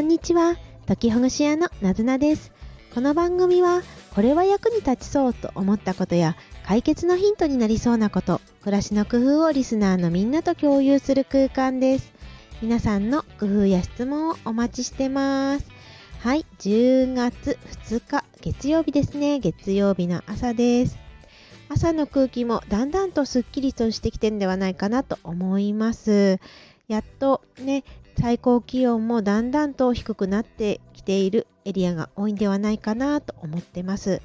こんにちは。解きほぐし屋のなずなです。この番組はこれは役に立ちそうと思ったことや解決のヒントになりそうなこと暮らしの工夫をリスナーのみんなと共有する空間です。皆さんの工夫や質問をお待ちしてます。はい10月2日月曜日ですね。月曜日の朝です。朝の空気もだんだんとすっきりとしてきてんではないかなと思います。やっとね最高気温もだんだんと低くなってきているエリアが多いんではないかなと思ってます。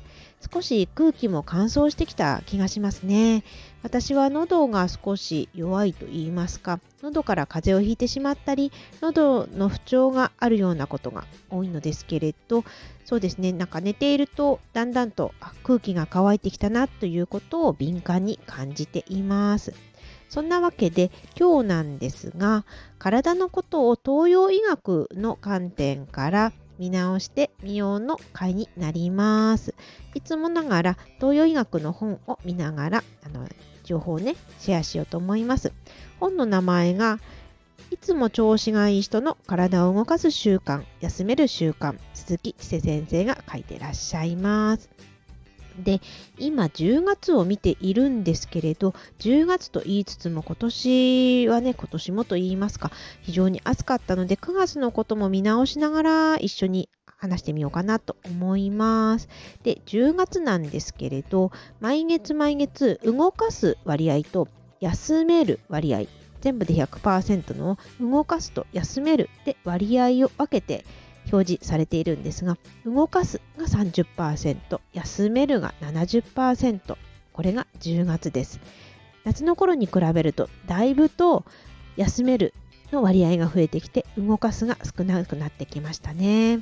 少し空気も乾燥してきた気がしますね。私は喉が少し弱いと言いますか喉から風邪をひいてしまったり喉の不調があるようなことが多いのですけれどそうですねなんか寝ているとだんだんと空気が乾いてきたなということを敏感に感じています。そんなわけで今日なんですが体のことを東洋医学の観点から見直してみようの回になります。いつもながら東洋医学の本を見ながらあの情報をねシェアしようと思います。本の名前がいつも調子がいい人の体を動かす習慣、休める習慣、鈴木千世先生が書いてらっしゃいます。で、今10月を見ているんですけれど、10月と言いつつも今年はね、今年もと言いますか、非常に暑かったので、9月のことも見直しながら一緒に話してみようかなと思います。で、10月なんですけれど、毎月毎月動かす割合と休める割合、全部で100%の動かすと休めるで割合を分けて表示されているんですが動かすが30%休めるが70%これが10月です。夏の頃に比べるとだいぶと休めるの割合が増えてきて動かすが少なくなってきましたね。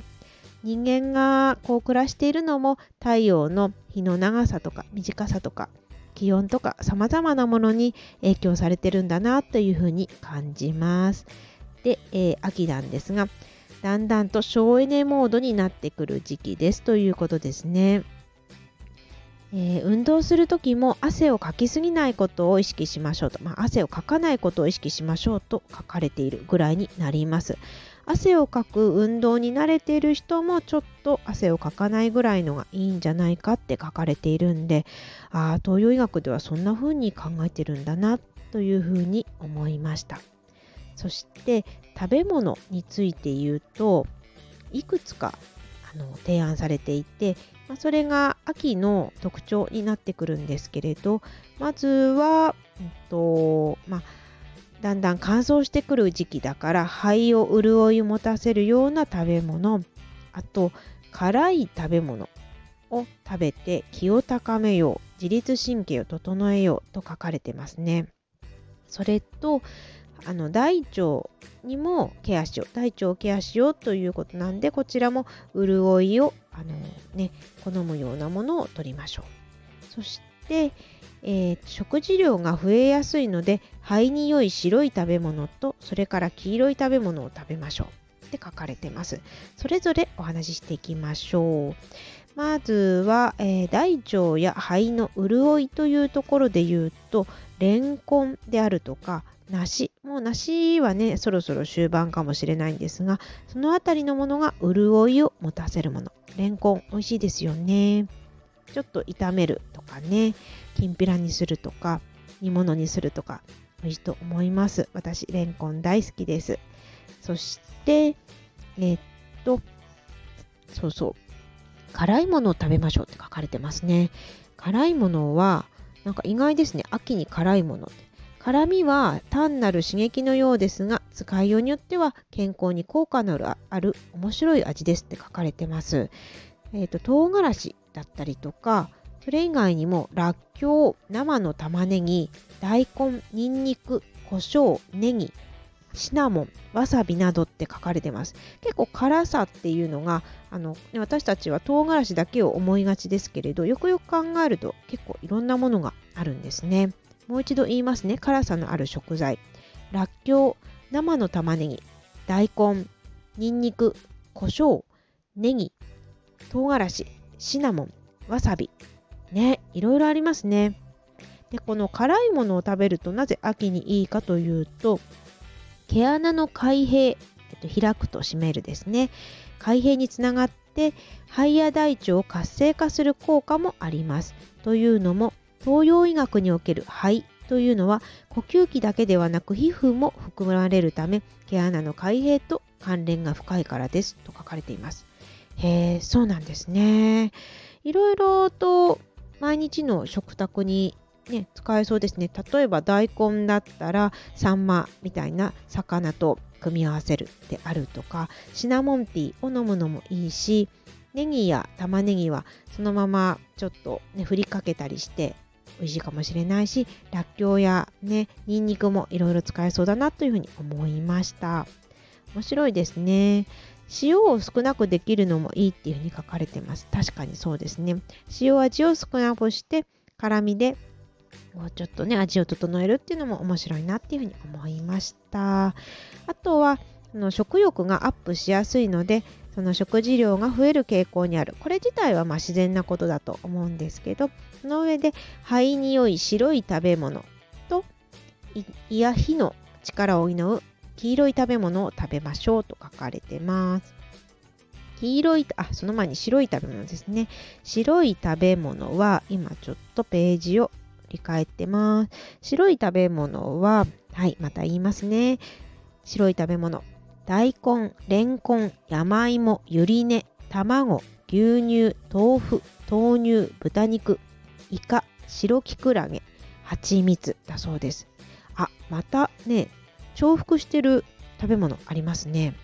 人間がこう暮らしているのも太陽の日の長さとか短さとか気温とか様々なものに影響されてるんだなというふうに感じます。で、えー、秋なんですがだんだんと省エネモードになってくる時期ですということですね。えー、運動する時も汗をかきすぎないことを意識しましょうと、まあ、汗をかかないことを意識しましょうと書かれているぐらいになります。汗をかく運動に慣れている人もちょっと汗をかかないぐらいのがいいんじゃないかって書かれているんでああ東洋医学ではそんな風に考えてるんだなというふうに思いました。そして食べ物について言うといくつかあの提案されていて、まあ、それが秋の特徴になってくるんですけれどまずは、うんとまあ、だんだん乾燥してくる時期だから肺を潤い持たせるような食べ物あと辛い食べ物を食べて気を高めよう自律神経を整えようと書かれてますね。それとあの大腸にもケアしよう大腸をケアしようということなんでこちらも潤いをあの、ね、好むようなものを取りましょう。そして、えー、食事量が増えやすいので肺に良い白い食べ物とそれから黄色い食べ物を食べましょう。って書かれてます。それぞれお話ししていきましょう。まずは、えー、大腸や肺の潤いというところで言うとレンコンであるとか梨。もう梨はねそろそろ終盤かもしれないんですがそのあたりのものが潤いを持たせるもの。レンコン美味しいですよね。ちょっと炒めるとかね。きんぴらにするとか煮物にするとか美味しいと思います。私レンコン大好きです。そしてえー、っとそうそう。辛いものを食べましょうって書かれてますね。辛いものはなんか意外ですね。秋に辛いものって。辛みは単なる刺激のようですが使いようによっては健康に効果のある面白い味ですって書かれてます。えーと、唐辛子だったりとかそれ以外にもらっきょう生の玉ねぎ大根にんにく胡椒ネギシナモンわさびなどって書かれてます結構辛さっていうのがあの私たちは唐辛子だけを思いがちですけれどよくよく考えると結構いろんなものがあるんですねもう一度言いますね。辛さのある食材。らっきょう、生の玉ねぎ、大根、にんにく、胡椒、ネギ、唐辛子、シナモン、わさび。ね、いろいろありますね。で、この辛いものを食べるとなぜ秋にいいかというと、毛穴の開閉、えっと開くと閉めるですね開閉につながって肺や大腸を活性化する効果もありますというのも東洋医学における肺というのは呼吸器だけではなく皮膚も含まれるため毛穴の開閉と関連が深いからですと書かれていますへえそうなんですねいろいろと毎日の食卓にね、使えそうですね。例えば大根だったらサンマみたいな魚と組み合わせるであるとかシナモンティーを飲むのもいいしネギや玉ねぎはそのままちょっと、ね、振りかけたりして美味しいかもしれないしらっきょうやねにんにくもいろいろ使えそうだなというふうに思いました。面白いですね。塩を少なくできるのもいいっていうふうに書かれてます。確かにそうですね。塩味を少なくして辛みでもうちょっとね味を整えるっていうのも面白いなっていうふうに思いました。あとはの食欲がアップしやすいのでその食事量が増える傾向にあるこれ自体はま自然なことだと思うんですけどその上で肺に良い白い食べ物と胃や火の力を補う黄色い食べ物を食べましょうと書かれてます黄色いあその前に白い食べ物ですね白い食べ物は今ちょっとページを振り返ってます。白い食べ物は、はい、また言いますね。白い食べ物。大根、レンコン、山芋、ゆり根、卵、牛乳、豆腐、豆乳、豚肉、イカ、白きくらげ、蜂蜜だそうです。あ、またね、重複してる食べ物ありますね。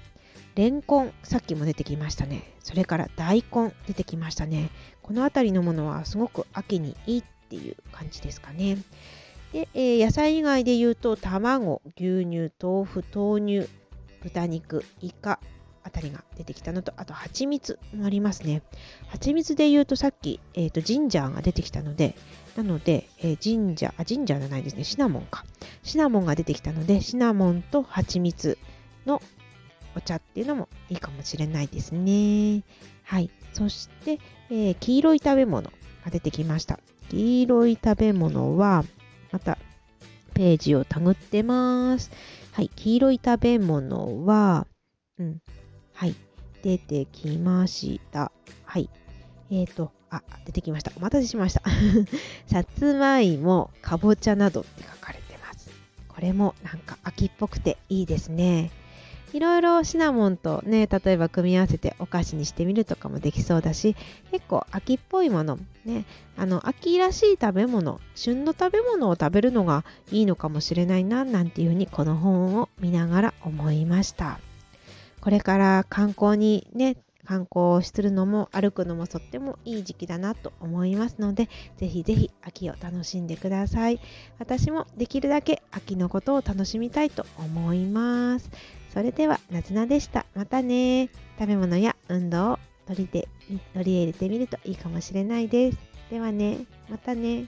レンコン、さっきも出てきましたね。それから大根出てきましたね。この辺りのものはすごく秋にいいっていう感じですかね。で、えー、野菜以外で言うと卵、牛乳、豆腐、豆乳、豚肉、イカあたりが出てきたのと、あと蜂蜜もありますね。蜂蜜で言うとさっき、えーと、ジンジャーが出てきたので、なので、えー、ジンジャー、あ、ジンジャーじゃないですね、シナモンか。シナモンが出てきたので、シナモンと蜂蜜のお茶っていうのもいいかもしれないですね。はい。そして、えー、黄色い食べ物が出てきました。黄色い食べ物は、またページをたぐってます。はい、黄色い食べ物は、うん、はい、出てきました。はい、えっ、ー、と、あ、出てきました。お待たせしました。さつまいも、かぼちゃなどって書かれてます。これもなんか秋っぽくていいですね。いろいろシナモンとね例えば組み合わせてお菓子にしてみるとかもできそうだし結構秋っぽいものねあの秋らしい食べ物旬の食べ物を食べるのがいいのかもしれないななんていうふうにこの本を見ながら思いました。これから観光にね観光するのも歩くのもとってもいい時期だなと思いますのでぜひぜひ秋を楽しんでください。私もできるだけ秋のことを楽しみたいと思います。それでは、なずなでした。またね。食べ物や運動を取りで取り入れてみるといいかもしれないです。ではね、またね。